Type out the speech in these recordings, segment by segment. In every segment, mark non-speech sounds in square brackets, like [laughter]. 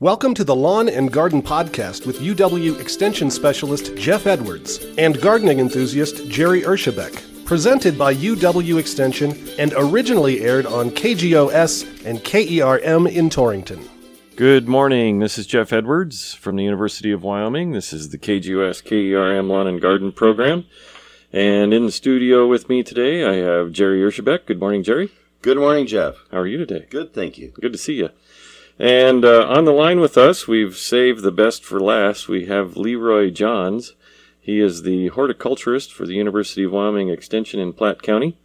Welcome to the Lawn and Garden Podcast with UW Extension Specialist Jeff Edwards and gardening enthusiast Jerry Erschebeck. Presented by UW Extension and originally aired on KGOS and KERM in Torrington. Good morning. This is Jeff Edwards from the University of Wyoming. This is the KGOS KERM Lawn and Garden program. And in the studio with me today, I have Jerry Erschebeck. Good morning, Jerry. Good morning, Jeff. How are you today? Good, thank you. Good to see you. And uh, on the line with us, we've saved the best for last. We have LeRoy Johns. He is the horticulturist for the University of Wyoming Extension in Platte County.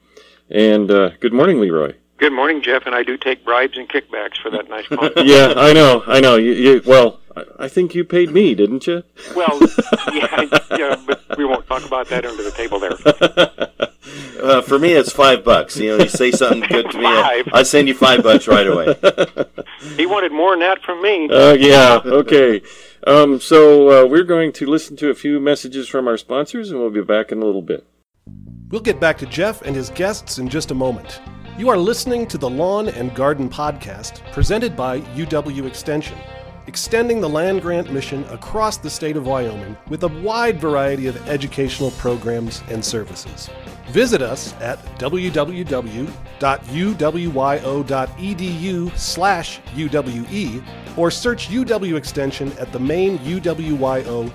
And uh, good morning, LeRoy. Good morning, Jeff. And I do take bribes and kickbacks for that nice [laughs] yeah, I know, I know. You, you, well, I think you paid me, didn't you? Well, [laughs] yeah, yeah, but we won't talk about that under the table there. [laughs] Uh, for me, it's five bucks. You know, you say something good to me, I, I send you five bucks right away. [laughs] he wanted more than that from me. Uh, yeah, okay. Um, so uh, we're going to listen to a few messages from our sponsors, and we'll be back in a little bit. We'll get back to Jeff and his guests in just a moment. You are listening to the Lawn and Garden Podcast, presented by UW Extension extending the land grant mission across the state of Wyoming with a wide variety of educational programs and services. Visit us at www.uwyo.edu slash UWE or search UW Extension at the main uwyo.edu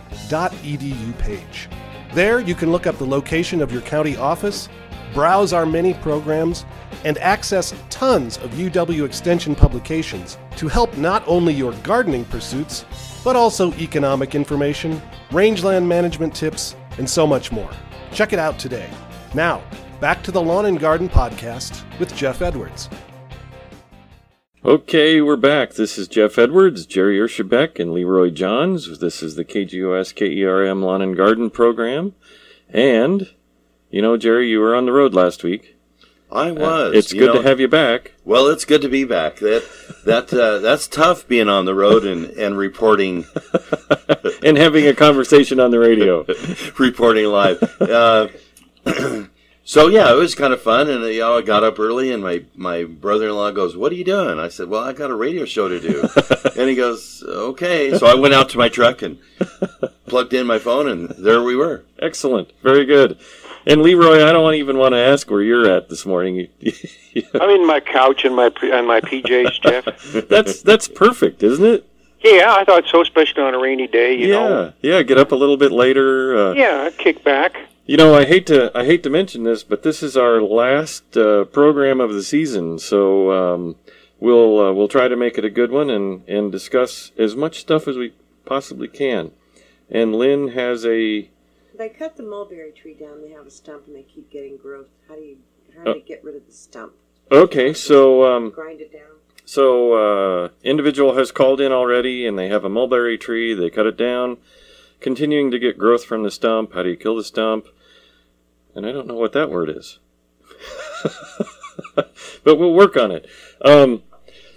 page. There you can look up the location of your county office, browse our many programs, and access tons of UW Extension publications to help not only your gardening pursuits, but also economic information, rangeland management tips, and so much more. Check it out today. Now, back to the Lawn and Garden Podcast with Jeff Edwards. Okay, we're back. This is Jeff Edwards, Jerry Erschebeck, and LeRoy Johns. This is the KGOS KERM Lawn and Garden program. And, you know, Jerry, you were on the road last week. I was. Uh, it's good know, to have you back. Well, it's good to be back. That that uh, that's tough being on the road and and reporting [laughs] and having a conversation on the radio, [laughs] reporting live. Uh, [clears throat] so yeah, it was kind of fun, and you know, I got up early, and my my brother in law goes, "What are you doing?" I said, "Well, I got a radio show to do," [laughs] and he goes, "Okay." So I went out to my truck and plugged in my phone, and there we were. Excellent, very good. And LeRoy, I don't even want to ask where you're at this morning. [laughs] I'm in my couch and my and my PJs, Jeff. [laughs] that's that's perfect, isn't it? Yeah, I thought so, especially on a rainy day. You yeah, know. yeah. Get up a little bit later. Uh, yeah, kick back. You know, I hate to I hate to mention this, but this is our last uh, program of the season, so um, we'll uh, we'll try to make it a good one and and discuss as much stuff as we possibly can. And Lynn has a they cut the mulberry tree down. They have a stump, and they keep getting growth. How do you how do uh, they get rid of the stump? Okay, so um, grind it down. So uh, individual has called in already, and they have a mulberry tree. They cut it down, continuing to get growth from the stump. How do you kill the stump? And I don't know what that word is, [laughs] but we'll work on it. Um,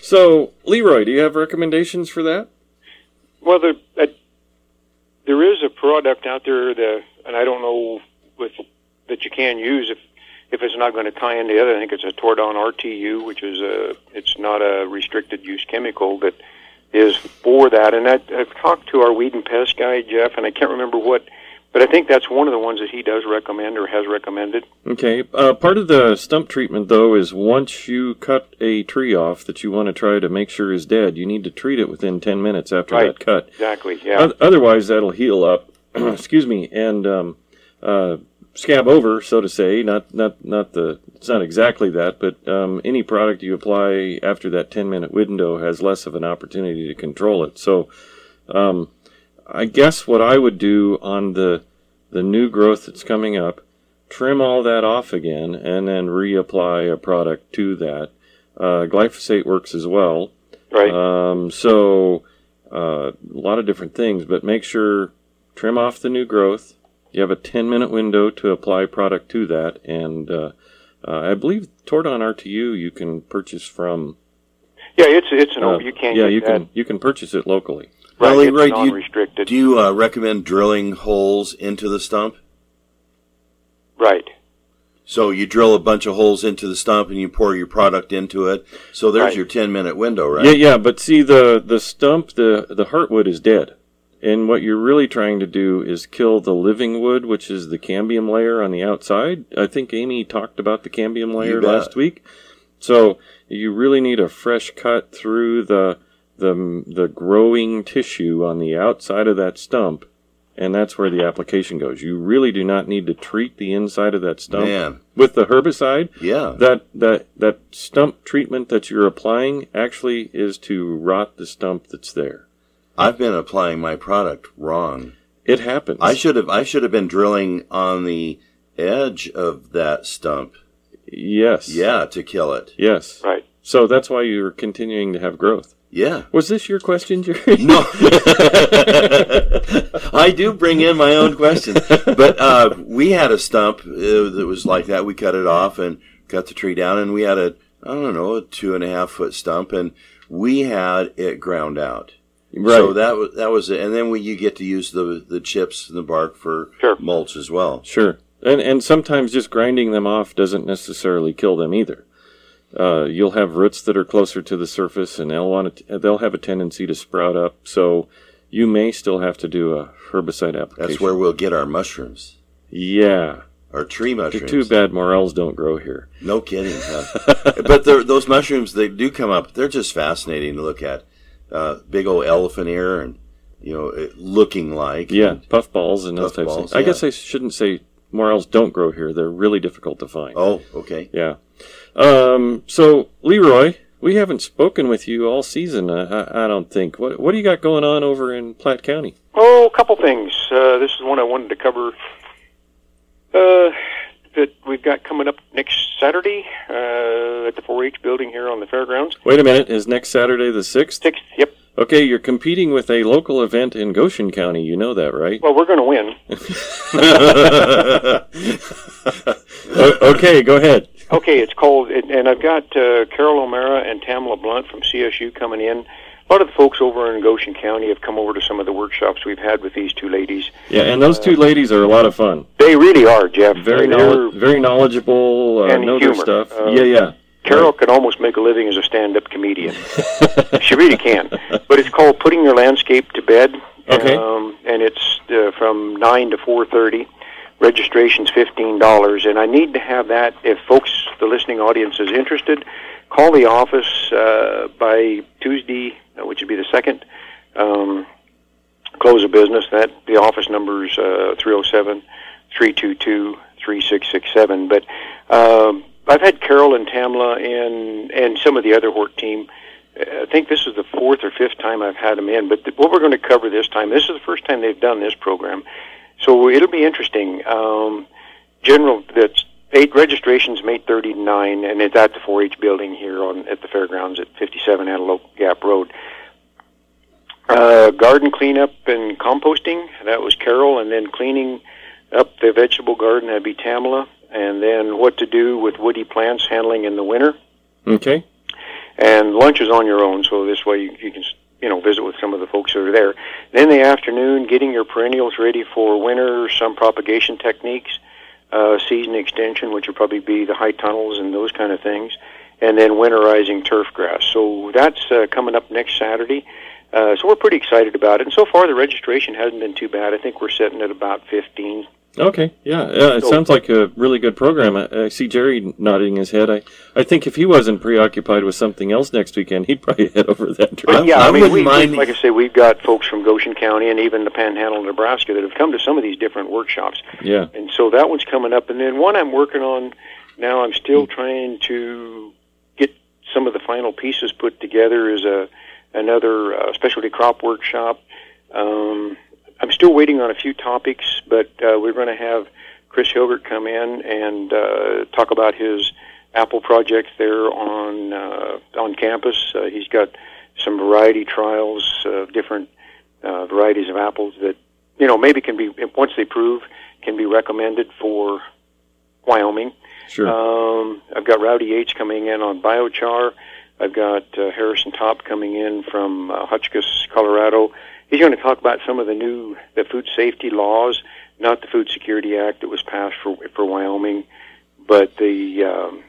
so Leroy, do you have recommendations for that? Well, the, uh, there is a product out there that, and I don't know with that you can use if if it's not going to tie in the other. I think it's a Tordon RTU, which is a it's not a restricted use chemical that is for that. And I, I've talked to our weed and pest guy Jeff, and I can't remember what but I think that's one of the ones that he does recommend or has recommended. Okay. Uh, part of the stump treatment, though, is once you cut a tree off that you want to try to make sure is dead, you need to treat it within 10 minutes after right. that cut. Exactly, yeah. otherwise, that'll heal up, [clears throat] excuse me, and um, uh, scab over, so to say. Not, not, not the, it's not exactly that, but um, any product you apply after that 10 minute window has less of an opportunity to control it. So, um, I guess what I would do on the the new growth that's coming up, trim all that off again, and then reapply a product to that. Uh, glyphosate works as well. Right. Um, so uh, a lot of different things, but make sure trim off the new growth. You have a 10 minute window to apply product to that, and uh, uh I believe Tordon RTU you can purchase from. Yeah, it's it's an uh, you can't. Yeah, you can you can purchase it locally. Right, well, right, non-restricted. Do you, do you uh, recommend drilling holes into the stump? Right. So you drill a bunch of holes into the stump and you pour your product into it. So there's Right. your 10 minute window, right? Yeah, yeah, but see the the stump, the the heartwood is dead, and what you're really trying to do is kill the living wood, which is the cambium layer on the outside. I think Amy talked about the cambium layer last week. So you really need a fresh cut through the the the growing tissue on the outside of that stump, and that's where the application goes. You really do not need to treat the inside of that stump Man. with the herbicide Yeah. that that that stump treatment that you're applying actually is to rot the stump that's there. I've been applying my product wrong. It happens. I should have I should have been drilling on the edge of that stump. yes. Yeah, to kill it. Yes. Right. So that's why you're continuing to have growth. Yeah. Was this your question, Jerry? [laughs] No. [laughs] I do bring in my own questions. But uh, we had a stump uh, that was like that. We cut it off and cut the tree down, and we had a, I don't know, a two and a half foot stump, and we had it ground out. Right. So that was that was it. And then we, you get to use the the chips and the bark for Sure. mulch as well. Sure. And and sometimes just grinding them off doesn't necessarily kill them either. Uh, you'll have roots that are closer to the surface, and they'll want to, they'll have a tendency to sprout up. So you may still have to do a herbicide application. That's where we'll get our mushrooms, Yeah. our tree mushrooms. too bad morels don't grow here. No kidding. Huh? [laughs] but those mushrooms, they do come up. They're just fascinating to look at. Uh, big old elephant ear, and you know, it looking like. Yeah, puffballs and those types of Puffballs, things. I guess I shouldn't say morels don't grow here. They're really difficult to find. Oh, okay. Yeah. Um, so, LeRoy, we haven't spoken with you all season, uh, I, I don't think. What, what do you got going on over in Platte County? Oh, a couple things. Uh, this is one I wanted to cover. Uh, that we've got coming up next Saturday uh, at the 4-H building here on the fairgrounds. Wait a minute, is next Saturday the 6th? Sixth. Yep. Okay, you're competing with a local event in Goshen County. You know that, right? Well, we're going to win. [laughs] Okay, go ahead. Okay, it's called, and I've got uh, Carol O'Meara and Tamla Blunt from CSU coming in. A lot of the folks over in Goshen County have come over to some of the workshops we've had with these two ladies. Yeah, and those two ladies are a lot of fun. They really are, Jeff. Very, knowl- very knowledgeable, uh, And know their stuff. Uh, yeah, yeah. Carol can almost make a living as a stand-up comedian. [laughs] she really can. But it's called Putting Your Landscape to Bed. Okay. Um, and it's uh, from nine to four thirty. Registration's fifteen dollars, and I need to have that. If folks, the listening audience, is interested, call the office uh, by Tuesday, uh, which would be the second. Um, close of business. That the office number's uh, three zero seven three two two three six six seven. But um, I've had Carol and Tamla and and some of the other Hort team. I think this is the fourth or fifth time I've had them in. But th- what we're going to cover this time, this is the first time they've done this program, so it'll be interesting. Um, general, that's eight registrations, from eight thirty to nine, and it's at the 4-H building here on at the fairgrounds at 57 Antelope Gap Road. Uh, garden cleanup and composting, that was Carol, and then cleaning up the vegetable garden, that'd be Tamla, and then what to do with woody plants handling in the winter. Okay. And lunch is on your own, so this way you, you can you know visit with some of the folks that are there. Then the afternoon, getting your perennials ready for winter, some propagation techniques, uh, season extension, which would probably be the high tunnels and those kind of things, and then winterizing turf grass. So that's uh, coming up next Saturday. Uh, so we're pretty excited about it. And so far, the registration hasn't been too bad. I think we're sitting at about 15. Okay. Yeah. Uh, it So- sounds like a really good program. I, I see Jerry nodding his head. I, I think if he wasn't preoccupied with something else next weekend, he'd probably head over that But yeah, I I, mean, we, like I say, we've got folks from Goshen County and even the Panhandle, Nebraska, that have come to some of these different workshops. Yeah. And so that one's coming up. And then one I'm working on now, I'm still trying to get some of the final pieces put together is a another uh, specialty crop workshop. Um, I'm still waiting on a few topics, but uh, we're going to have Chris Hilbert come in and uh, talk about his apple project there on uh, on campus. Uh, he's got some variety trials of different uh, varieties of apples that you know maybe can be once they prove can be recommended for Wyoming. Sure. Um, I've got Rowdy H coming in on biochar. I've got uh, Harrison Topp coming in from uh, Hotchkiss, Colorado. He's going to talk about some of the new the food safety laws, not the Food Security Act that was passed for for Wyoming, but the um,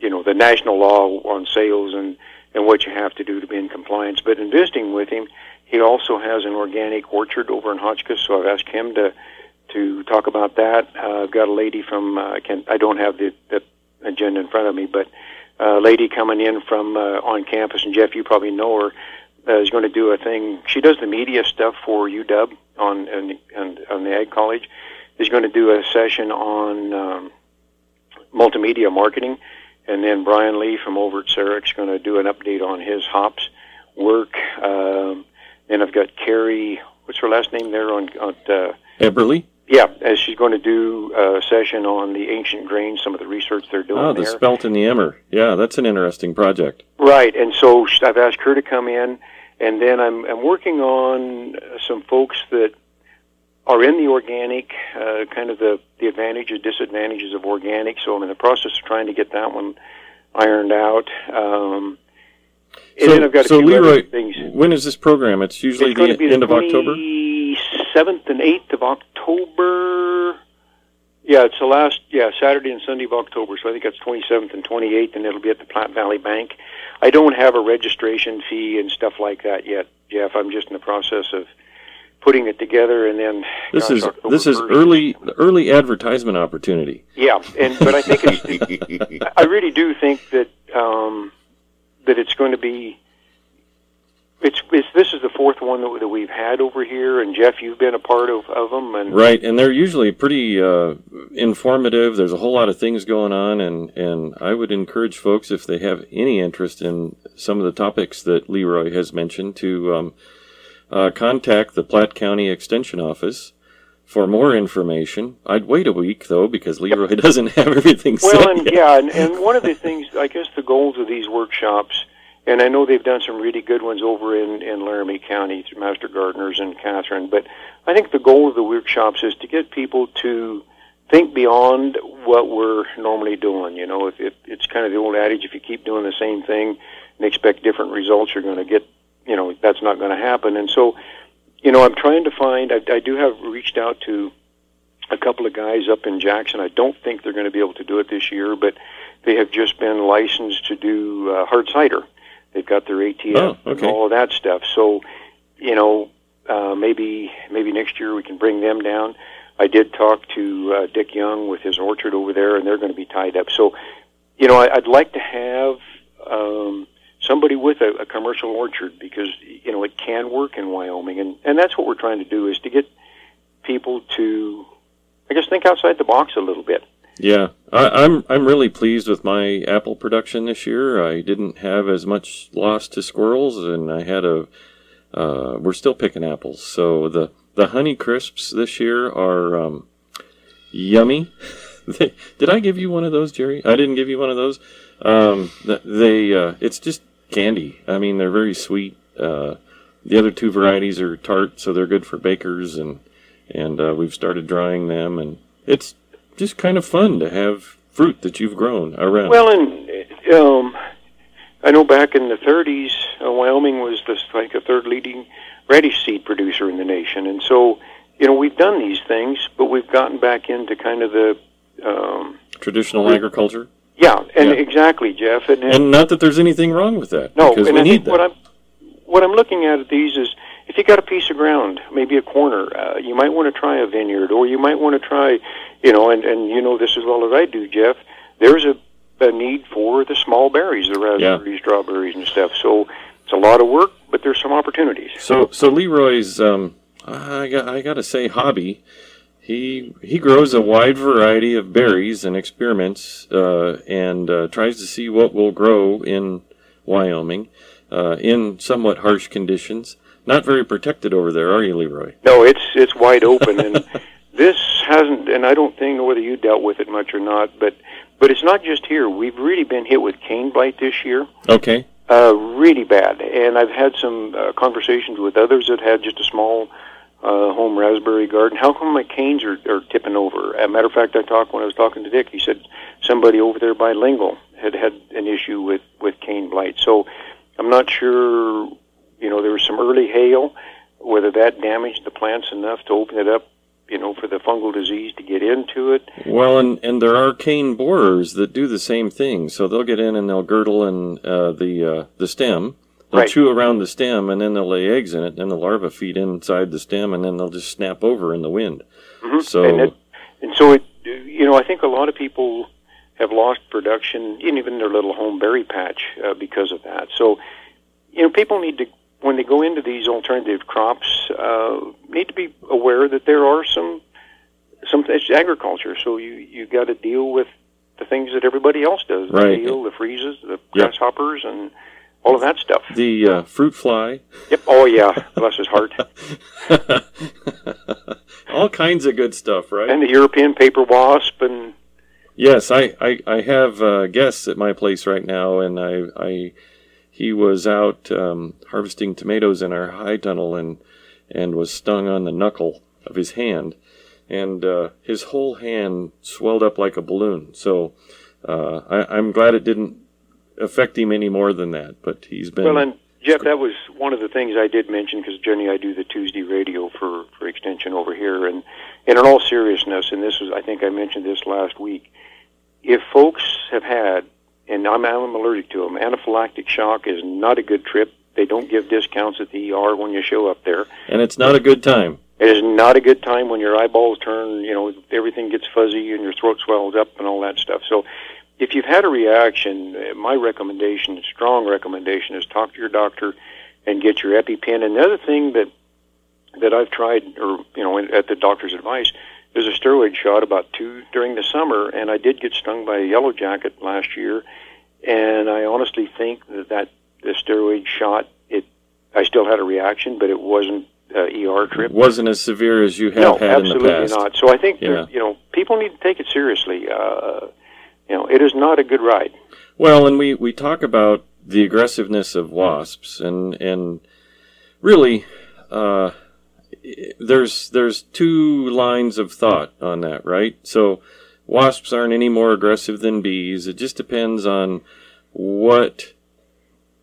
you know the national law on sales and and what you have to do to be in compliance. But in visiting with him, he also has an organic orchard over in Hotchkiss, so I've asked him to to talk about that. Uh, I've got a lady from uh, I can I don't have the, the agenda in front of me, but a lady coming in from uh, on campus, and Jeff, you probably know her, uh, is going to do a thing. She does the media stuff for UW on and, and on the Ag College. Is going to do a session on um, multimedia marketing, and then Brian Lee from over at SAREC is going to do an update on his hops work. Um, then I've got Carrie. What's her last name there on on uh, Eberle. Yeah, as she's going to do a session on the ancient grains, some of the research they're doing Oh, the there. spelt and the emmer. Yeah, that's an interesting project. Right, and so I've asked her to come in, and then I'm I'm working on some folks that are in the organic, uh, kind of the the advantages, disadvantages of organic. So I'm in the process of trying to get that one ironed out. Um, and so, then I've got a so LeRoy, when is this program? It's usually it's the end of October. Seventh and eighth of October. Yeah, it's the last. Yeah, Saturday and Sunday of October. So I think that's twenty seventh and twenty eighth, and it'll be at the Platte Valley Bank. I don't have a registration fee and stuff like that yet, Jeff. I'm just in the process of putting it together, and then This gosh, is October this is 1st. early early advertisement opportunity. Yeah, and but I think it's. [laughs] I really do think that um, that it's going to be. It's, it's this is the fourth one that, that we've had over here, and Jeff, you've been a part of, of them, and Right, and they're usually pretty uh, informative. There's a whole lot of things going on, and, and I would encourage folks, if they have any interest in some of the topics that LeRoy has mentioned, to um, uh, contact the Platte County Extension Office for more information. I'd wait a week, though, because LeRoy [laughs] doesn't have everything well, set and yet. yeah, and, and one of the things, I guess, the goals of these workshops, and I know they've done some really good ones over in in Laramie County through Master Gardeners and Catherine, but I think the goal of the workshops is to get people to think beyond what we're normally doing. You know, if it, it's kind of the old adage: if you keep doing the same thing and expect different results, you're going to get, you know, that's not going to happen. And so, you know, I'm trying to find. I, I do have reached out to a couple of guys up in Jackson. I don't think they're going to be able to do it this year, but they have just been licensed to do uh, hard cider. They've got their ATF Oh, and all of that stuff. So, you know, uh, maybe maybe next year we can bring them down. I did talk to uh, Dick Young with his orchard over there, and they're going to be tied up. So, you know, I, I'd like to have um, somebody with a, a commercial orchard because you know it can work in Wyoming, and and that's what we're trying to do is to get people to, I guess, think outside the box a little bit. Yeah, I, I'm I'm really pleased with my apple production this year. I didn't have as much loss to squirrels, and I had a. Uh, we're still picking apples, so the the honey crisps this year are um, yummy. [laughs] Did I give you one of those, Jerry? I didn't give you one of those. Um, they uh, it's just candy. I mean, they're very sweet. Uh, the other two varieties are tart, so they're good for bakers, and and uh, we've started drying them, and it's just kind of fun to have fruit that you've grown around. Well, and um, I know back in the 30s, uh, Wyoming was this like a third leading radish seed producer in the nation, and so you know we've done these things, but we've gotten back into kind of the um, Traditional we- agriculture, yeah, and Yeah. exactly, Jeff, and, and and not that there's anything wrong with that, no, because we I need that. what I'm what I'm looking at at these is if you got a piece of ground, maybe a corner, uh, you might want to try a vineyard, or you might want to try, you know, and and you know this as well as I do, Jeff. There's a a need for the small berries, the raspberries, strawberries, and stuff. So it's a lot of work, but there's some opportunities. So so LeRoy's um I got I got to say hobby he he grows a wide variety of berries and experiments uh, and uh, tries to see what will grow in Wyoming uh, in somewhat harsh conditions. Not very protected over there, are you, LeRoy? No, it's it's wide open, and [laughs] this hasn't. And I don't think know whether you dealt with it much or not, but but it's not just here. We've really been hit with cane blight this year, Okay. uh, really bad. And I've had some uh, conversations with others that had just a small uh, home raspberry garden. How come my canes are, are tipping over? As a matter of fact, I talked when I was talking to Dick. He said somebody over there by Lingle had had an issue with with cane blight. So I'm not sure. You know, there was some early hail. Whether that damaged the plants enough to open it up, you know, for the fungal disease to get into it. Well, and and there are cane borers that do the same thing. So they'll get in and they'll girdle in uh, the uh, the stem. They'll Right. chew around the stem and then they'll lay eggs in it. And the larvae feed inside the stem and then they'll just snap over in the wind. So and and so it, you know, I think a lot of people have lost production, in even their little home berry patch, uh, because of that. So, you know, people need to, when they go into these alternative crops, uh, need to be aware that there are some, some it's agriculture. So you you got to deal with the things that everybody else does: the Right. hail, the freezes, the Yep. grasshoppers, and all of that stuff. the uh, fruit fly, Yep. Oh yeah, bless his heart. [laughs] all kinds of good stuff, right? And the European paper wasp, and Yes, I, I, I have uh, guests at my place right now, and I, I he was out um, harvesting tomatoes in our high tunnel and and was stung on the knuckle of his hand, and uh, his whole hand swelled up like a balloon. So uh, I, I'm glad it didn't affect him any more than that. But he's been Well, and Jeff, that was one of the things I did mention because Jenny, I do the Tuesday radio for for Extension over here, and, and in all seriousness, and this was, I think I mentioned this last week. If folks have had, and I'm, I'm allergic to them, anaphylactic shock is not a good trip. They don't give discounts at the ER when you show up there. and it's not a good time. It is not a good time when your eyeballs turn, you know, everything gets fuzzy and your throat swells up and all that stuff. So if you've had a reaction, my recommendation, strong recommendation, is talk to your doctor and get your EpiPen. And the thing that that I've tried, or you know, at the doctor's advice, is a steroid shot about two during the summer, and I did get stung by a yellow jacket last year, and I honestly think that that the steroid shot, it, I still had a reaction, but it wasn't uh, ER trip. It wasn't as severe as you have No, had in the absolutely past. not. So I think Yeah. that, you know people need to take it seriously. Uh, you know, it is not a good ride. Well, and we, we talk about the aggressiveness of wasps, and and really, uh, there's there's two lines of thought on that, right? So, wasps aren't any more aggressive than bees. It just depends on what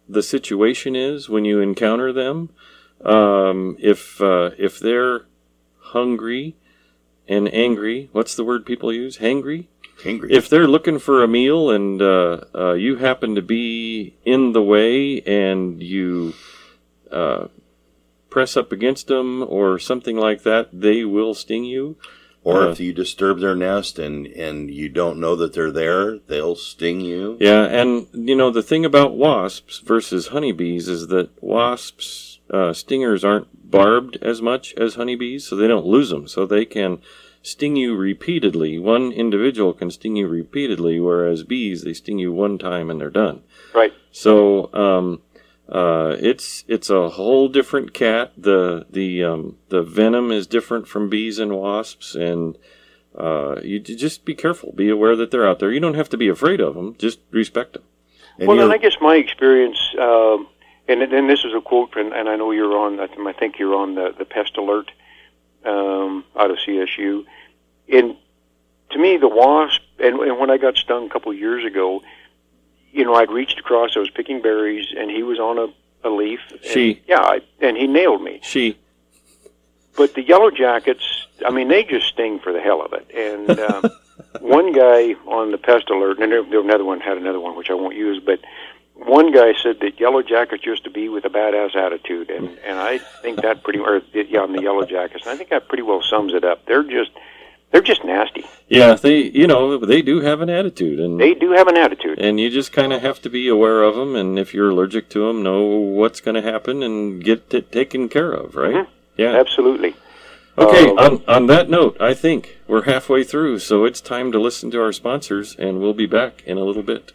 the situation is when you encounter them. Um, if uh, if they're hungry and angry, what's the word people use? Hangry Angry. if they're looking for a meal and uh, uh, you happen to be in the way and you uh, press up against them or something like that, they will sting you. or uh, if you disturb their nest and and you don't know that they're there, they'll sting you. Yeah, and you know the thing about wasps versus honeybees is that wasps uh, stingers aren't barbed as much as honeybees, so they don't lose them. So they can sting you repeatedly. One individual can sting you repeatedly, whereas bees they sting you one time and they're done. Right. So um, uh, it's it's a whole different cat. The the um, the venom is different from bees and wasps, and uh, you just be careful. Be aware that they're out there. You don't have to be afraid of them. Just respect them. And well, and I guess my experience, um, and and this is a quote, and, and I know you're on. I think- I think you're on the the pest alert um, out of CSU. And to me, the wasp, and, and when I got stung a couple of years ago, you know, I'd reached across. I was picking berries, and he was on a, a leaf. and- She. yeah, I, and he nailed me. She But the yellow jackets, I mean, they just sting for the hell of it. And um, [laughs] one guy on the pest alert, and another one had another one which I won't use, but one guy said that yellow jackets used to be with a badass attitude, and and I think that pretty, or yeah, on the yellow jackets, and I think that pretty well sums it up. They're just they're just nasty. Yeah, they you know they do have an attitude, and They do have an attitude. and you just kind of have to be aware of them, and if you're allergic to them, know what's going to happen and get it taken care of, right? Mhm. Yeah. Absolutely. Okay. Um, on on that note, I think we're halfway through, so it's time to listen to our sponsors, and we'll be back in a little bit.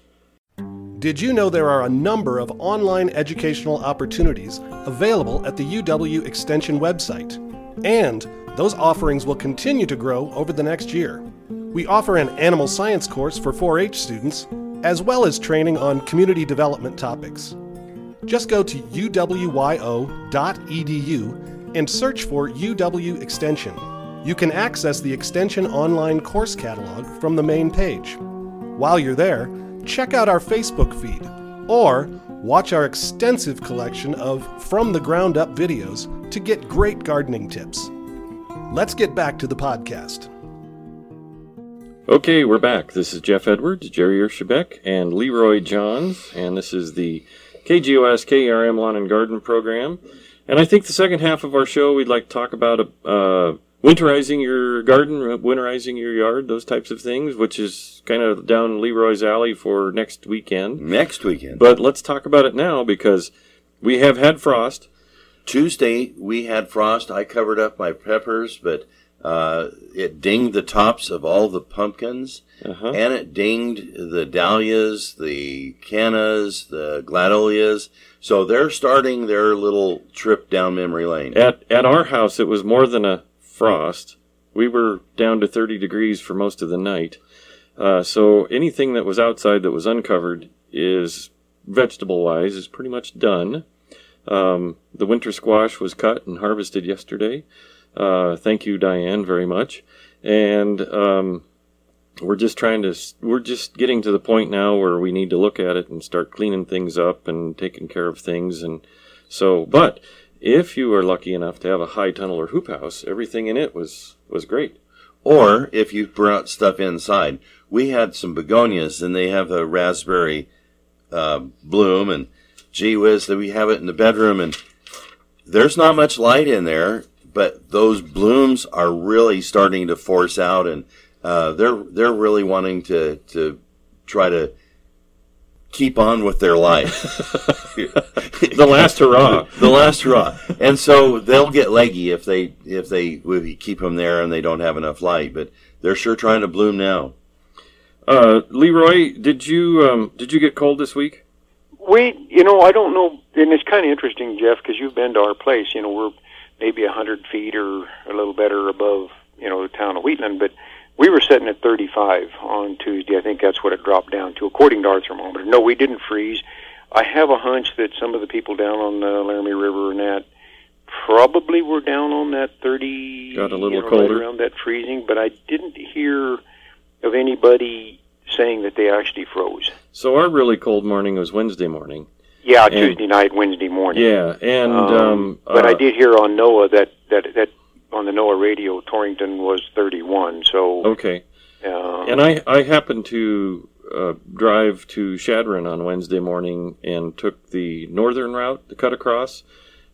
Did you know there are a number of online educational opportunities available at the UW Extension website? And those offerings will continue to grow over the next year. We offer an animal science course for 4 H students, as well as training on community development topics. Just go to uwyo.edu and search for UW Extension. You can access the Extension online course catalog from the main page. While you're there, check out our Facebook feed or watch our extensive collection of from the ground up videos to get great gardening tips. Let's get back to the podcast. Okay, we're back. This is Jeff Edwards, Jerry Erschebeck, and LeRoy Johns, and this is the KGOS KERM Lawn and Garden program. And I think the second half of our show, we'd like to talk about uh, winterizing your garden, winterizing your yard, those types of things, which is kind of down LeRoy's alley for next weekend. Next weekend. But let's talk about it now because we have had frost. Tuesday we had frost. I covered up my peppers, but uh, it dinged the tops of all the pumpkins, Uh-huh. and it dinged the dahlias, the cannas, the gladolias. So they're starting their little trip down memory lane. At at our house, it was more than a frost. We were down to 30 degrees for most of the night. Uh, so anything that was outside that was uncovered is vegetable wise is pretty much done. Um, the winter squash was cut and harvested yesterday. Uh, thank you, Diane, very much. And um, we're just trying to we're just getting to the point now where we need to look at it and start cleaning things up and taking care of things and so but if you are lucky enough to have a high tunnel or hoop house everything in it was was great Or if you brought stuff inside, we had some begonias, and they have a raspberry uh, bloom, and gee whiz, that we have it in the bedroom, and there's not much light in there, but those blooms are really starting to force out, and uh, they're they're really wanting to to try to keep on with their life. [laughs] the last hurrah [laughs] the last hurrah. And so they'll get leggy if they if they if keep them there and they don't have enough light. But they're sure trying to bloom now. uh, leroy did you um, did you get cold this week We, you know, I don't know, and it's kind of interesting, Jeff, because you've been to our place. You know, we're maybe a hundred feet or a little better above, you know, the town of Wheatland, but we were sitting at 35 on Tuesday. I think that's what it dropped down to, according to our thermometer. No, we didn't freeze. I have a hunch that some of the people down on the Laramie River and that probably were down on that 30, Got a little you know, right colder. around that freezing, but I didn't hear of anybody saying that they actually froze. so our really cold morning was wednesday morning Yeah, And- Tuesday night, Wednesday morning. yeah and um, but I uh, did hear on NOAA that that that on the NOAA radio, Torrington was 31. So, okay uh, And I, I happened to uh, drive to Chadron on Wednesday morning and took the northern route to cut across.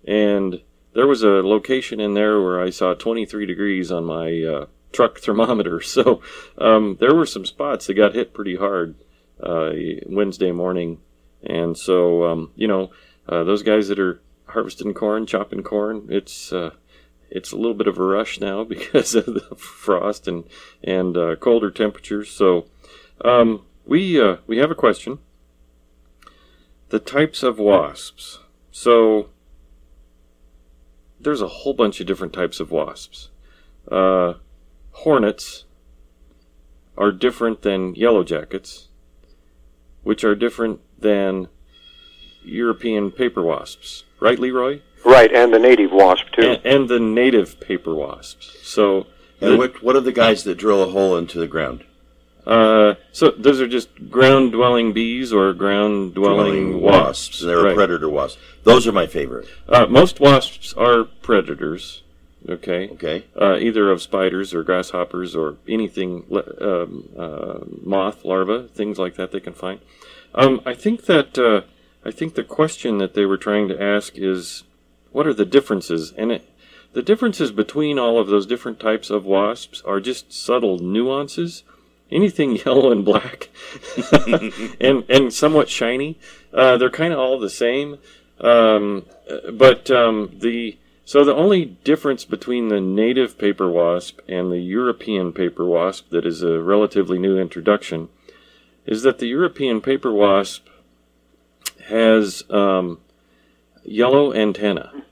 And there was a location in there where I saw 23 degrees on my uh, truck thermometer. [laughs] So um, there were some spots that got hit pretty hard uh, Wednesday morning. And so, um, you know, uh, those guys that are harvesting corn, chopping corn, it's. Uh, it's a little bit of a rush now [laughs] because of the frost and and uh, colder temperatures. So um, we uh, we have a question. The types of wasps. So there's a whole bunch of different types of wasps. Uh, hornets are different than yellow jackets, which are different than European paper wasps. Right, LeRoy? right, and the native wasp too. and, and the native paper wasps. So, And the- what what are the guys that drill a hole into the ground? uh, so those are just ground-dwelling bees or ground-dwelling wasps. They're a Right. predator wasp. Those are my favorite. Uh, most wasps are predators. Okay. Okay. Uh, either of spiders or grasshoppers or anything, um, uh, moth larvae, things like that they can find. Um, I think that uh, I think the question that they were trying to ask is, what are the differences? And it, the differences between all of those different types of wasps are just subtle nuances. Anything [laughs] yellow and black, [laughs] and and somewhat shiny, uh, they're kind of all the same. Um, but um, the so the only difference between the native paper wasp and the European paper wasp that is a relatively new introduction is that the European paper wasp has um, yellow antenna.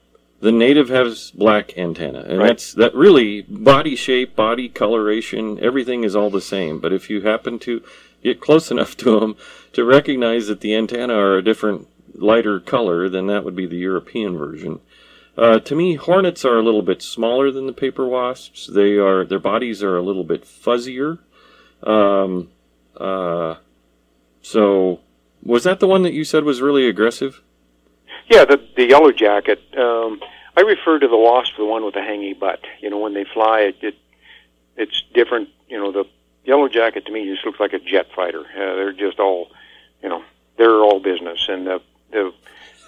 The native has black antenna, and Right. that's that. Really, body shape, body coloration, everything is all the same. But if you happen to get close [laughs] enough to them to recognize that the antenna are a different, lighter color, then that would be the European version. Uh, to me, hornets are a little bit smaller than the paper wasps. They are their bodies are a little bit fuzzier. Um, uh, so, was that the one that you said was really aggressive? Yeah, the the yellow jacket. Um, I refer to the wasp, the one with the hangy butt. You know, when they fly, it, it it's different. You know, the yellow jacket to me just looks like a jet fighter. Uh, they're just all, you know, they're all business, and the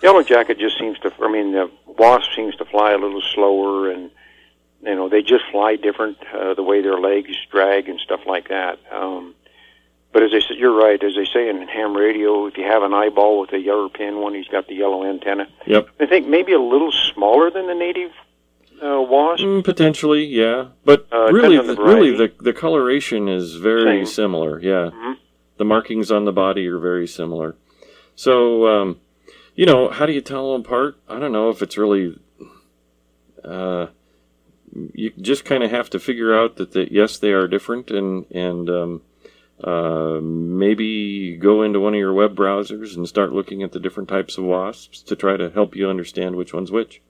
yellow jacket just seems to. I mean, the wasp seems to fly a little slower, and you know, they just fly different. Uh, the way their legs drag and stuff like that. Um, but as I said, you're right. As they say in ham radio, if you have an eyeball with a yellow pin one, he's got the yellow antenna. Yep. I think maybe a little smaller than the native uh, wasp. Mm, potentially, yeah. But Uh, really, the, the really, the the coloration is very Same. similar. Yeah, Mhm. the markings on the body are very similar. So, um, you know, how do you tell them apart? I don't know if it's really. Uh, you just kind of have to figure out that, that yes, they are different, and and um, uh, maybe go into one of your web browsers and start looking at the different types of wasps to try to help you understand which one's which.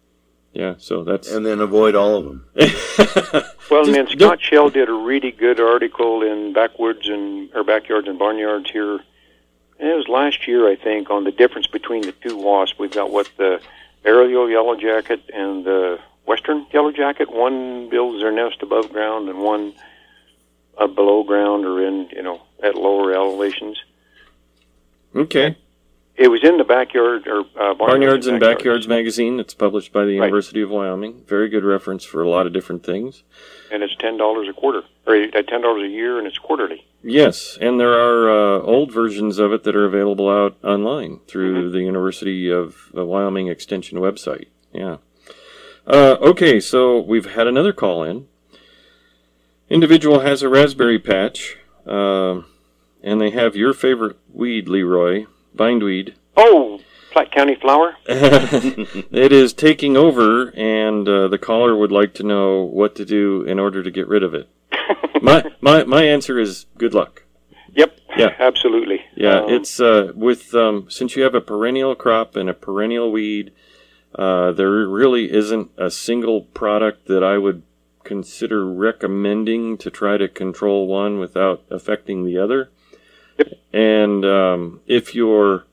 Yeah, so that's and then avoid all of them. [laughs] Well, Just man, don't- Scott Schell did a really good article in Backwoods and or Backyards and Barnyards here. And it was last year, I think, on the difference between the two wasps. We've got what the aerial yellow jacket and the western yellow jacket. One builds their nest above ground, and one uh, below ground or in you know at lower elevations. okay. It was in the backyard or uh, Barnyards and Backyards. Backyards magazine. It's published by the Right. University of Wyoming. Very good reference for a lot of different things. and it's ten dollars a quarter or uh, ten dollars a year, and it's quarterly. Yes, and there are uh, old versions of it that are available out online through the University of uh, Wyoming Extension website. Yeah. Uh, okay, so we've had another call in. Individual has a raspberry patch, um and they have your favorite weed, LeRoy, bindweed. Oh, Platte County flower. [laughs] it is taking over, and uh, the caller would like to know what to do in order to get rid of it. [laughs] my my my answer is good luck. Yep. Yeah. [laughs] Absolutely. Yeah, Um, it's uh, with um, since you have a perennial crop and a perennial weed, uh, there really isn't a single product that I would consider recommending to try to control one without affecting the other. And um, if you're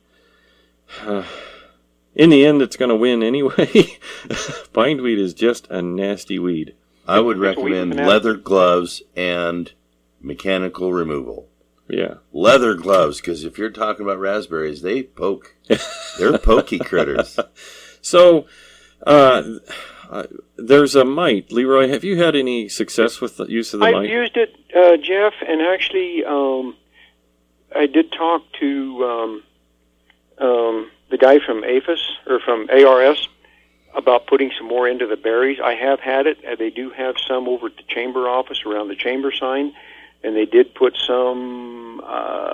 uh, [sighs] in the end, it's going to win anyway. [laughs] Bindweed is just a nasty weed. I would It's a weed recommend leather gloves and mechanical removal. Yeah. Leather gloves, because if you're talking about raspberries, they poke. [laughs] They're pokey critters. [laughs] So, uh, uh, there's a mite. LeRoy, have you had any success with the use of the I've mite? used it, uh, Jeff, and actually, um, I did talk to um, um, the guy from APHIS or from ARS about putting some more into the berries. I have had it. Uh, they do have some over at the chamber office around the chamber sign, and they did put some uh,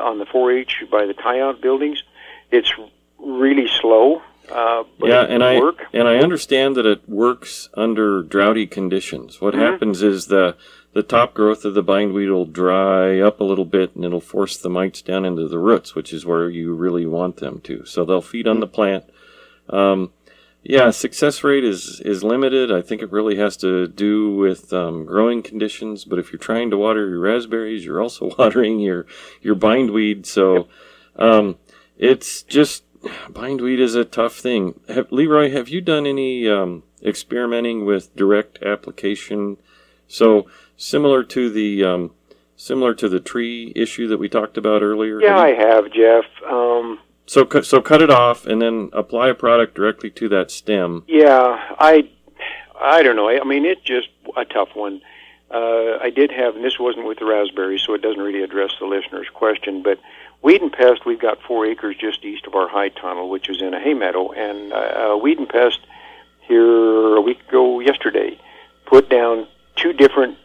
on the 4-H by the tie-out buildings. It's really slow, uh, but yeah, it and I work. and I understand that it works under droughty conditions. What Mhm. happens is the the top growth of the bindweed will dry up a little bit, and it'll force the mites down into the roots, which is where you really want them to. So they'll feed on the plant. Um, yeah, success rate is is limited. I think it really has to do with um, growing conditions. But if you're trying to water your raspberries, you're also [laughs] watering your your bindweed. So um, it's just bindweed is a tough thing. Have, LeRoy, have you done any um, experimenting with direct application? So similar to the um, similar to the tree issue that we talked about earlier. Yeah, I have, Jeff. So so cut it off and then apply a product directly to that stem. Yeah, I, I don't know. I, I mean, it's just a tough one. Uh, I did have, and this wasn't with the raspberries, so it doesn't really address the listener's question. But weed and pest, we've got four acres just east of our high tunnel, which is in a hay meadow, and uh, uh, weed and pest here a week ago yesterday put down two different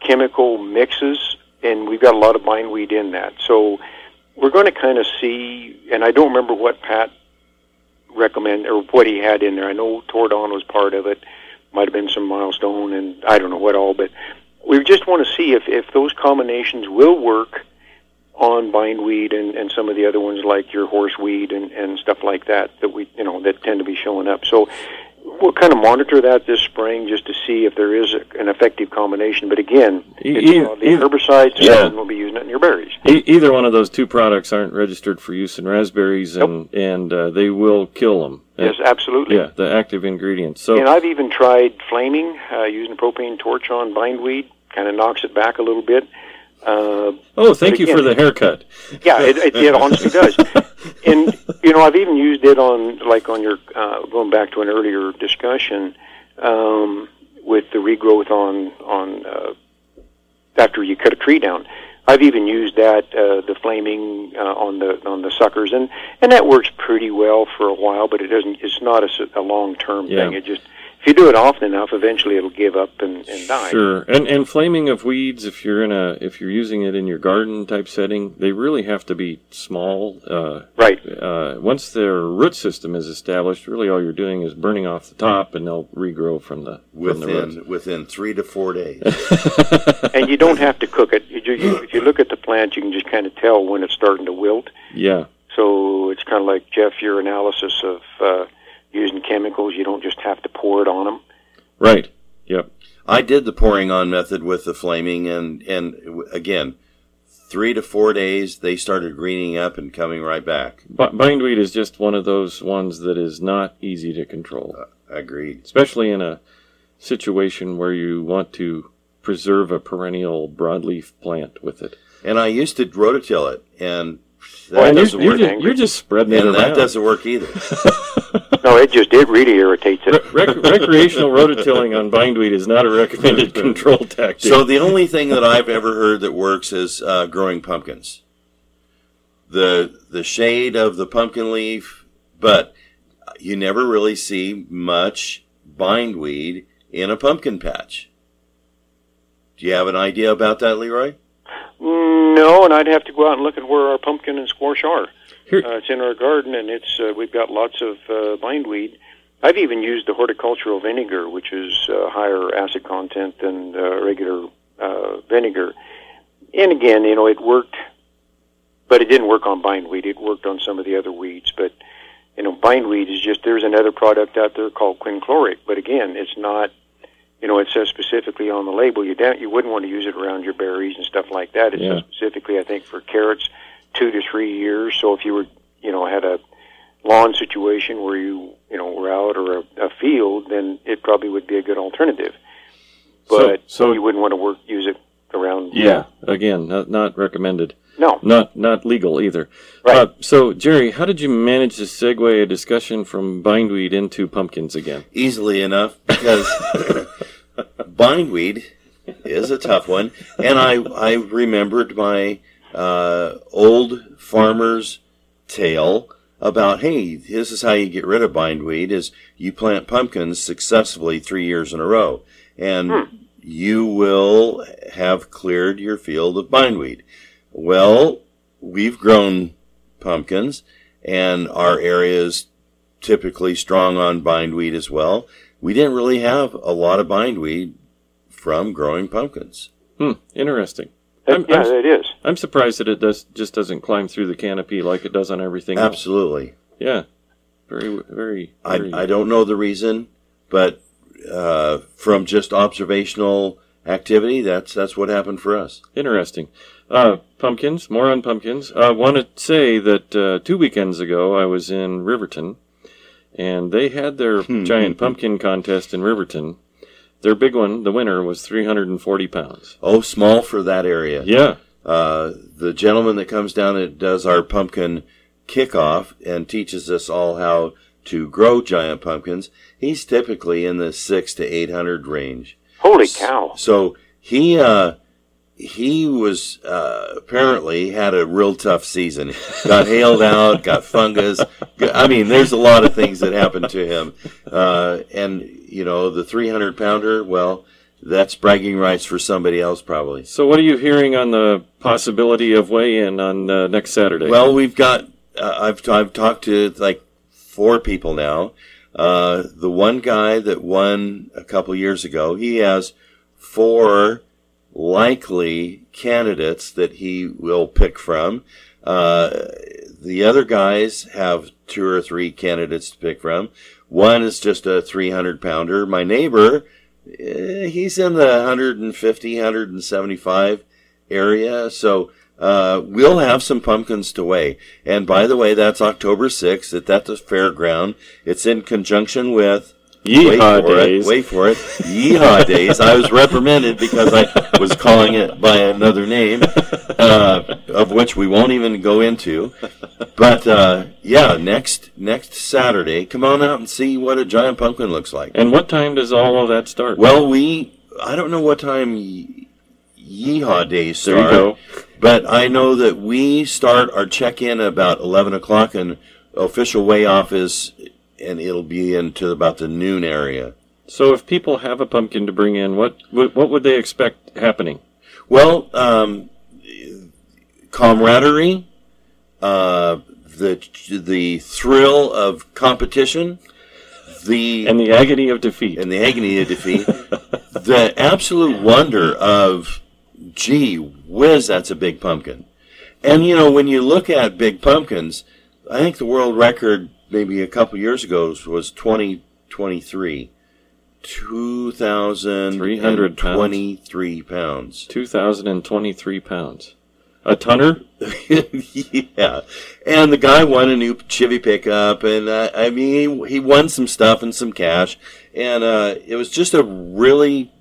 chemical mixes, and we've got a lot of bindweed in that. So we're going to kind of see, and I don't remember what Pat recommend or what he had in there. I know Tordon was part of it. Might have been some milestone and I don't know what all, but we just want to see if if those combinations will work on bindweed and and some of the other ones like your horseweed and and stuff like that that we you know that tend to be showing up. So we'll kind of monitor that this spring just to see if there is a, an effective combination. But again, it's, e- uh, the e- herbicides Yeah. and we'll be using it in your berries. E- either one of those two products aren't registered for use in raspberries, and and uh, they will kill them. Yes, absolutely. Yeah, the active ingredients. So And I've even tried flaming uh, using a propane torch on bindweed. Kind of knocks it back a little bit. Uh, Oh, thank you again- for the haircut. yeah, it, it, it honestly does. [laughs] And you know, I've even used it on like on your uh, going back to an earlier discussion um, with the regrowth on on uh, after you cut a tree down. I've even used that uh, the flaming uh, on the on the suckers, and and that works pretty well for a while. But it doesn't. It's not a, a long term Yeah. thing. It just you do it often enough, eventually it'll give up and, and die. Sure, and and flaming of weeds. If you're in a if you're using it in your garden type setting, they really have to be small. Uh, Right. uh, once their root system is established, really all you're doing is burning off the top, and they'll regrow from the from the roots. within within three to four days. [laughs] and you don't have to cook it. You, you, if you look at the plant, you can just kind of tell when it's starting to wilt. Yeah, So it's kind of like Jeff, your analysis of uh, using chemicals. You don't just have to pour it on them. right. Yep. I did the pouring on method with the flaming, and and again, three to four days they started greening up and coming right back. B- bindweed is just one of those ones that is not easy to control, uh, Agreed. especially in a situation where you want to preserve a perennial broadleaf plant with it. And I used to rototill it, and that Well, and you're, doesn't you're work. just, you're just spreading it and around. that doesn't work either. [laughs] No, it just it really irritates it. Rec- recreational rototilling on bindweed is not a recommended [laughs] control tactic. So the only thing that I've ever heard that works is uh, growing pumpkins. The the shade of the pumpkin leaf, but you never really see much bindweed in a pumpkin patch. Do you have an idea about that, LeRoy? No, and I'd have to go out and look at where our pumpkin and squash are. Here- Uh, it's in our garden, and it's uh, we've got lots of uh, bindweed. I've even used the horticultural vinegar, which is uh, higher acid content than uh, regular uh, vinegar. And again, you know, it worked, but it didn't work on bindweed. It worked on some of the other weeds, but you know, bindweed is just there's another product out there called quinclorac, but again, it's not. You know, it says specifically on the label you don't, you wouldn't want to use it around your berries and stuff like that. It Yeah. says specifically, I think, for carrots, two to three years. So if you were, you know, had a lawn situation where you, you know, were out or a, a field, then it probably would be a good alternative. So- But so- you wouldn't want to work use it around. yeah, again, not, not recommended. No. Not not legal either. Right. Uh, so Jerry, how did you manage to segue a discussion from bindweed into pumpkins again? Easily enough, because [laughs] bindweed is a tough one, and I I remembered my uh, old farmer's tale about hey, this is how you get rid of bindweed: is you plant pumpkins successfully three years in a row, and you will have cleared your field of bindweed. Well, we've grown pumpkins, and our area is typically strong on bindweed as well. We didn't really have a lot of bindweed from growing pumpkins. Hmm, interesting. That- I'm, yeah, I'm, it is. I'm surprised that it does just doesn't climb through the canopy like it does on everything else. Absolutely. Yeah, very very. I, very I don't know the reason, but uh, from just observational activity, that's that's what happened for us. Interesting. Uh, pumpkins, more on pumpkins. I want to say that uh, two weekends ago I was in Riverton, and they had their giant pumpkin contest in Riverton. Their big one, the winner, was 340 pounds. Oh, small for that area. Yeah, Uh, the gentleman that comes down and does our pumpkin kickoff and teaches us all how to grow giant pumpkins, he's typically in the six to eight hundred range. Holy cow! So he uh, he was uh, apparently had a real tough season. Got [laughs] hailed out, got fungus. I mean, there's a lot of things that happened to him. Uh, and you know, the 300 pounder. Well, that's bragging rights for somebody else, probably. So, what are you hearing on the possibility of weigh-in on uh, next Saturday? Well, we've got. Uh, I've I've talked to like four people now. Uh, the one guy that won a couple years ago, he has four likely candidates that he will pick from. Uh, the other guys have two or three candidates to pick from. One is just a 300 pounder. My neighbor, eh, he's in the 150, 175 area. So uh, we'll have some pumpkins to weigh. And by the way, that's October 6th at, the fairground. It's in conjunction with Yeehaw wait for days. It, wait for it. Yeehaw [laughs] days. I was reprimanded because I was calling it by another name, uh, of which we won't even go into. But uh, yeah, next next Saturday, come on out and see what a giant pumpkin looks like. And what time does all of that start? Well, we I don't know what time Ye- Yeehaw days there you start, go. but I know that we start our check in about eleven o'clock, and official weigh off is, and it'll be into about the noon area. So if people have a pumpkin to bring in, what what, what would they expect happening? Well, um, camaraderie, uh, the the thrill of competition, the And the agony of defeat. and the agony of defeat, the absolute wonder of, gee whiz, that's a big pumpkin. And you know, when you look at big pumpkins, I think the world record maybe a couple years ago was 2023. 2,323 pounds. 2,023 pounds. A tonner? [laughs] yeah, and the guy won a new Chevy pickup, and uh, I mean, he, he won some stuff and some cash, and uh, it was just a really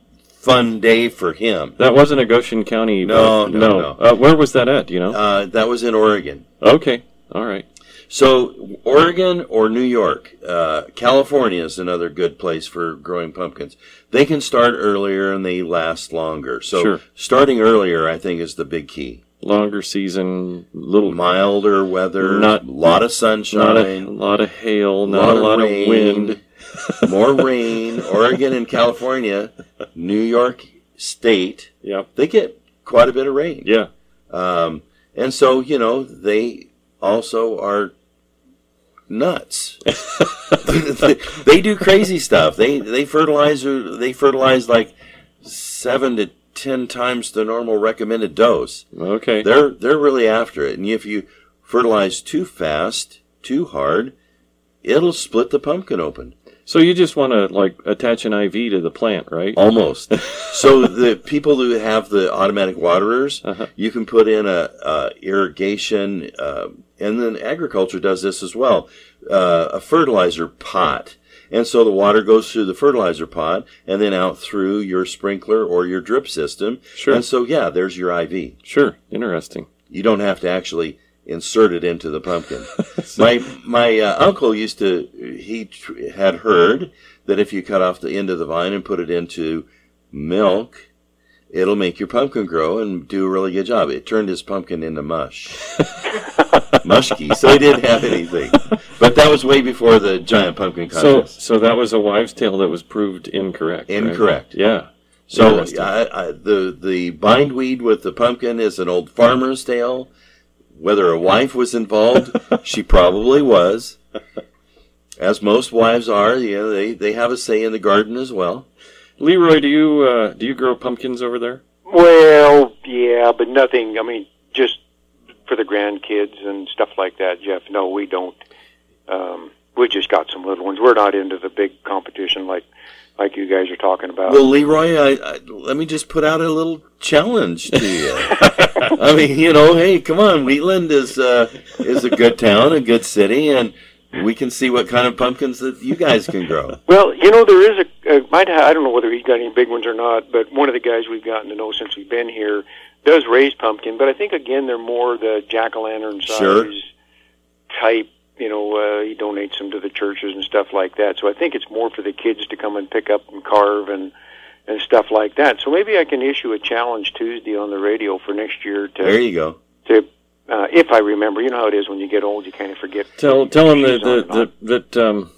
fun day for him. That wasn't a Goshen County. No, uh, no, no. Uh, where was that at? You know? Uh, that was in Oregon. okay. All right. So Oregon or New York, uh, California is another good place for growing pumpkins. They can start earlier and they last longer. So Sure. starting earlier, I think, is the big key. Longer season, little Milder weather, Not- a lot of not a sunshine. lot of hail, not a lot of rain, wind. [laughs] more [laughs] rain. Oregon and California, New York State, Yep. they get quite a bit of rain. Yeah. Um, and so, you know, they also are nuts. [laughs] they, do crazy stuff. They they fertilize they fertilize like seven to ten times the normal recommended dose. Okay. They're they're really after it. And if you fertilize too fast, too hard, it'll split the pumpkin open. So you just want to like attach an IV to the plant, right? Almost. [laughs] so the people who have the automatic waterers, Uh-huh. you can put in a, uh irrigation, uh, and then agriculture does this as well, uh, a fertilizer pot. And so the water goes through the fertilizer pot and then out through your sprinkler or your drip system. Sure. And so, yeah, there's your IV. Sure. Interesting. You don't have to actually insert it into the pumpkin. [laughs] my my uh, uncle used to he tr- had heard that if you cut off the end of the vine and put it into milk, it'll make your pumpkin grow and do a really good job. It turned his pumpkin into mush. [laughs] Mushky, so he didn't have anything. But that was way before the giant pumpkin So contest. so that was a wives' tale that was proved incorrect. right? Incorrect. Yeah. So, Interesting. I, I, the the bindweed with the pumpkin is an old farmer's tale. Whether a wife was involved, she probably was. As most wives are, you know, they, they have a say in the garden as well. LeRoy, do you uh, do you grow pumpkins over there? Well, yeah, but nothing. I mean, just for the grandkids and stuff like that, Jeff. No, we don't. Um, we just got some little ones. We're not into the big competition like like you guys are talking about. Well, LeRoy, I, I, let me just put out a little challenge to you. [laughs] I mean, you know, hey, come on, Wheatland is uh, is a good town, a good city, and we can see what kind of pumpkins that you guys can grow. Well, you know, there is a, might ha I don't know whether he's got any big ones or not, but one of the guys we've gotten to know since we've been here does raise pumpkin, but I think again they're more the jack o' lantern size Sure. type. You know, uh, he donates them to the churches and stuff like that. So I think it's more for the kids to come and pick up and carve and and stuff like that. So maybe I can issue a challenge Tuesday on the radio for next year to There you go. to uh, if I remember. You know how it is when you get old, you kind of forget. Tell tell him that She's on and that, that, that um,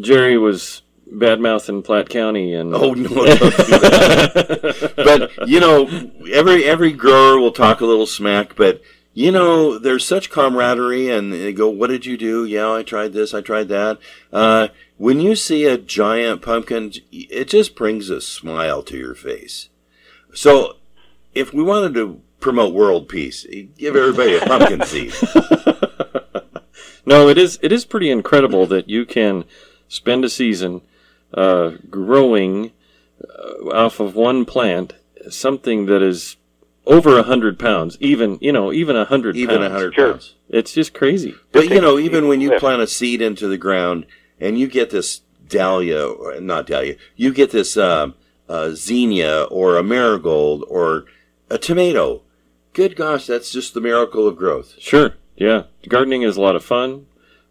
Jerry was bad mouthing Platte County and Oh no! [laughs] But you know, every every grower will talk a little smack, but you know, there's such camaraderie, and they go, "What did you do?" Yeah, I tried this, I tried that. Uh, when you see a giant pumpkin, it just brings a smile to your face. So, if we wanted to promote world peace, give everybody a pumpkin [laughs] seed. no, it is it is pretty incredible that you can spend a season uh, growing uh, off of one plant something that is over a hundred pounds, even you know, even a hundred Even a hundred Sure. pounds. It's just crazy. But you know, even when you plant a seed into the ground and you get this dahlia, or not dahlia, you get this um, uh, zinnia or a marigold or a tomato. Good gosh, that's just the miracle of growth. Sure, yeah. Gardening is a lot of fun.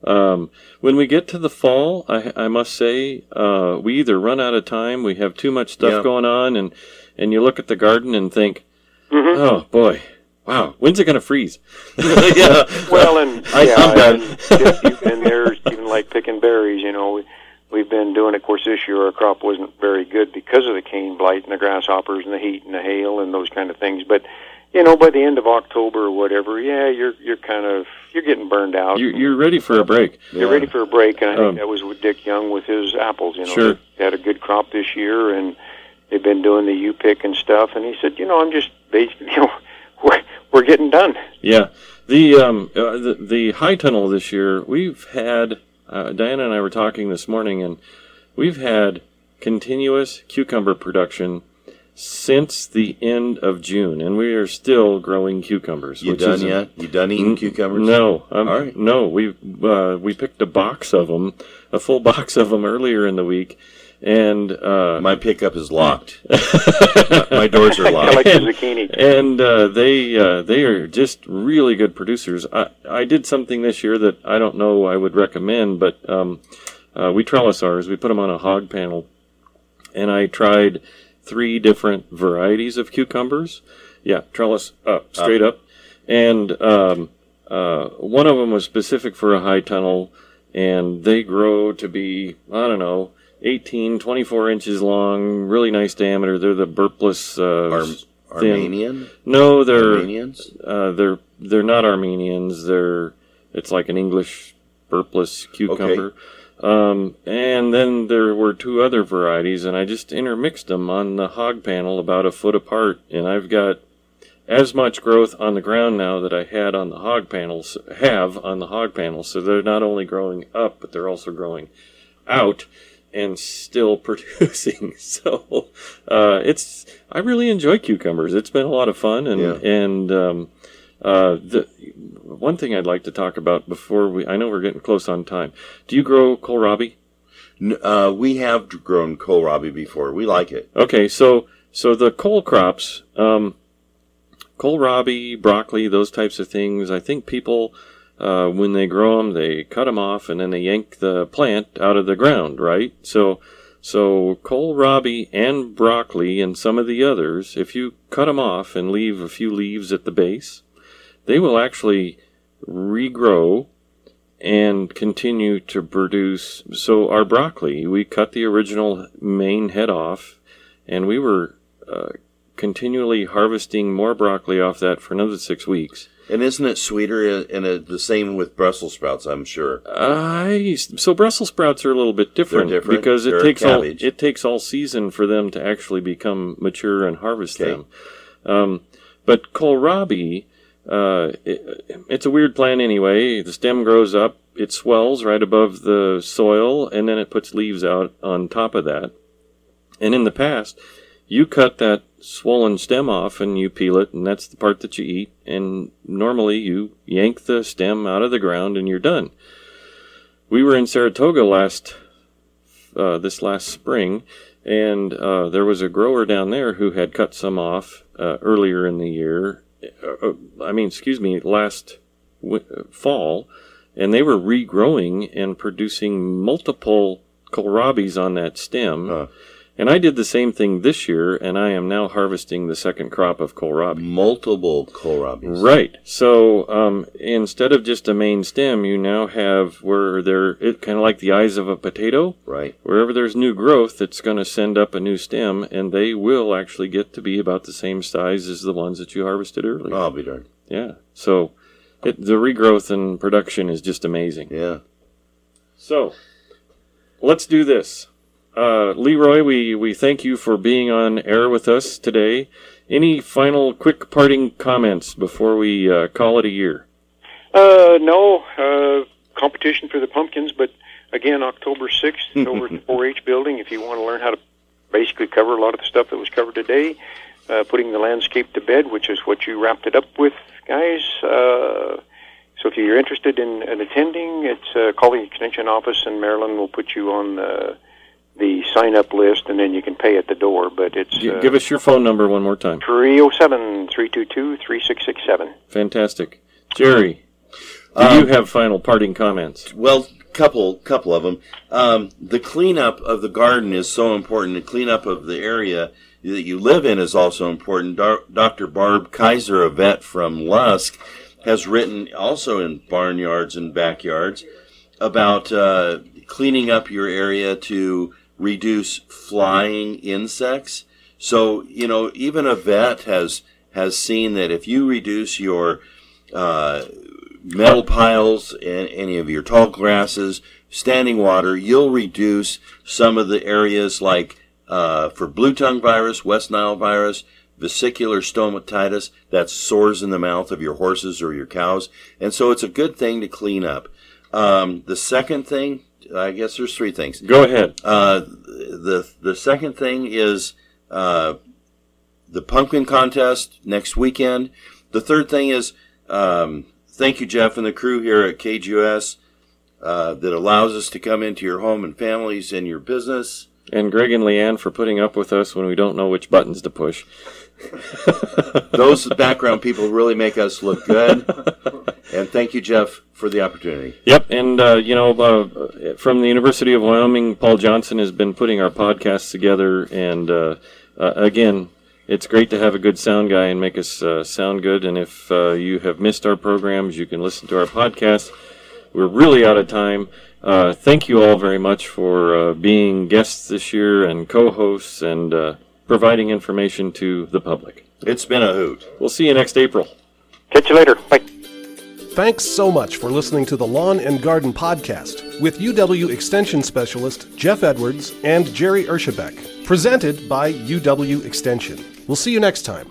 Um, when we get to the fall, I, I must say, uh, we either run out of time, we have too much stuff Yeah. going on, and and you look at the garden and think, Mhm. oh boy, wow, when's it going to freeze? [laughs] [laughs] yeah. Well, and I- yeah, I'm done. and, just, you- and there's even like picking berries. You know, we, we've been doing. Of course, this year our crop wasn't very good because of the cane blight and the grasshoppers and the heat and the hail and those kind of things. But you know, by the end of October or whatever, yeah, you're you're kind of you're getting burned out. You're, you're ready for a break. You're ready for a break, and I think Um, that was with Dick Young with his apples. You know, Sure. they had a good crop this year, and they've been doing the U pick and stuff. And he said, you know, I'm just basically, [laughs] you know, we're we're getting done. Yeah, the um, uh, the, the high tunnel this year, we've had uh, Diana and I were talking this morning, and we've had continuous cucumber production since the end of June, and we are still growing cucumbers. You done yet? You done eating N- cucumbers? No, um, All right. no. We uh, we picked a box of them, a full [laughs] box of them earlier in the week, and uh, My pickup is locked. [laughs] My doors are I locked. like the zucchini. and uh, they uh, they are just really good producers. I I did something this year that I don't know I would recommend, but um, uh, we trellis ours. We put them on a hog panel, and I tried three different varieties of cucumbers. Yeah, trellis up, straight up, and um, uh, one of them was specific for a high tunnel, and they grow to be I don't know. 18, 24 inches long, really nice diameter. They're the burpless uh, Ar- thin- Armenian? no, they're Armenians? uh, they're they're not Armenians. They're it's like an English burpless cucumber. Um, and then there were two other varieties, and I just intermixed them on the hog panel about a foot apart, and I've got as much growth on the ground now that I had on the hog panels have on the hog panels. So they're not only growing up, but they're also growing out and still [laughs] producing. So uh, it's I really enjoy cucumbers. It's been a lot of fun, and Yeah. and um, uh, the one thing I'd like to talk about before we I know we're getting close on time. Do you grow kohlrabi? Uh, we have grown kohlrabi before. We like it. Okay, so so the cole crops, um, kohlrabi, broccoli, those types of things. I think people, uh, when they grow them, they cut them off and then they yank the plant out of the ground, right? So so kohlrabi and broccoli and some of the others, if you cut them off and leave a few leaves at the base, they will actually regrow and continue to produce. So our broccoli, we cut the original main head off, and we were uh, continually harvesting more broccoli off that for another six weeks. And isn't it sweeter? And the same with Brussels sprouts, I'm sure. I so Brussels sprouts are a little bit different, different. because it They're takes all it takes all season for them to actually become mature and harvest Okay. them. Um, but kohlrabi, uh, it, it's a weird plant anyway. The stem grows up, it swells right above the soil, and then it puts leaves out on top of that. And in the past, you cut that swollen stem off and you peel it, and that's the part that you eat. And normally you yank the stem out of the ground and you're done. We were in Saratoga last uh, this last spring, and uh, there was a grower down there who had cut some off uh, earlier in the year. Uh, uh, I mean, excuse me, last w- fall, and they were regrowing and producing multiple kohlrabis on that stem. And I did the same thing this year, and I am now harvesting the second crop of kohlrabi. Multiple kohlrabis. Right. So um, instead of just a main stem, you now have where they're it kind of like the eyes of a potato. Right. Wherever there's new growth, it's going to send up a new stem, and they will actually get to be about the same size as the ones that you harvested earlier. I'll be darned. Yeah. So it, the regrowth and production is just amazing. Yeah. So let's do this. Uh, LeRoy, we, we thank you for being on air with us today. Any final quick parting comments before we uh, call it a year? Uh, no uh, competition for the pumpkins, but again, October 6th over at the [laughs] 4-H building. If you want to learn how to basically cover a lot of the stuff that was covered today, uh, putting the landscape to bed, which is what you wrapped it up with, guys. Uh, so if you're interested in, in attending, it's uh, call the extension office, and Marilyn will put you on the the sign up list, and then you can pay at the door. But it's G- uh, Give us your phone number one more time. 307 322 3667. Fantastic. Jerry, do Um, you have final parting comments? Well, couple couple of them. Um, the cleanup of the garden is so important. The cleanup of the area that you live in is also important. Dar- Dr. Barb Kaiser, a vet from Lusk, has written also in barnyards and backyards about uh, cleaning up your area to reduce flying insects. So you know, even a vet has has seen that if you reduce your uh, metal piles and any of your tall grasses, standing water, you'll reduce some of the areas like uh, for blue tongue virus, West Nile virus, vesicular stomatitis, that's sores in the mouth of your horses or your cows. And so it's a good thing to clean up. Um, the second thing, I guess there's three things. Go ahead. Uh, the the second thing is uh, the pumpkin contest next weekend. The third thing is um, thank you, Jeff, and the crew here at KGOS uh, that allows us to come into your home and families and your business. And Greg and Leanne for putting up with us when we don't know which buttons to push. [laughs] Those background people really make us look good. And thank you, Jeff, for the opportunity. Yep, and uh, you know, uh, from the University of Wyoming, Paul Johnson has been putting our podcasts together, and uh, uh, again, it's great to have a good sound guy and make us uh, sound good. And if uh, you have missed our programs, you can listen to our podcast. We're really out of time. Thank you all very much for being guests this year and co-hosts and providing information to the public. It's been a hoot. We'll see you next April. Catch you later. Bye. Thanks so much for listening to the Lawn and Garden Podcast with UW Extension Specialist Jeff Edwards and Jerry Erschebeck, presented by UW Extension. We'll see you next time.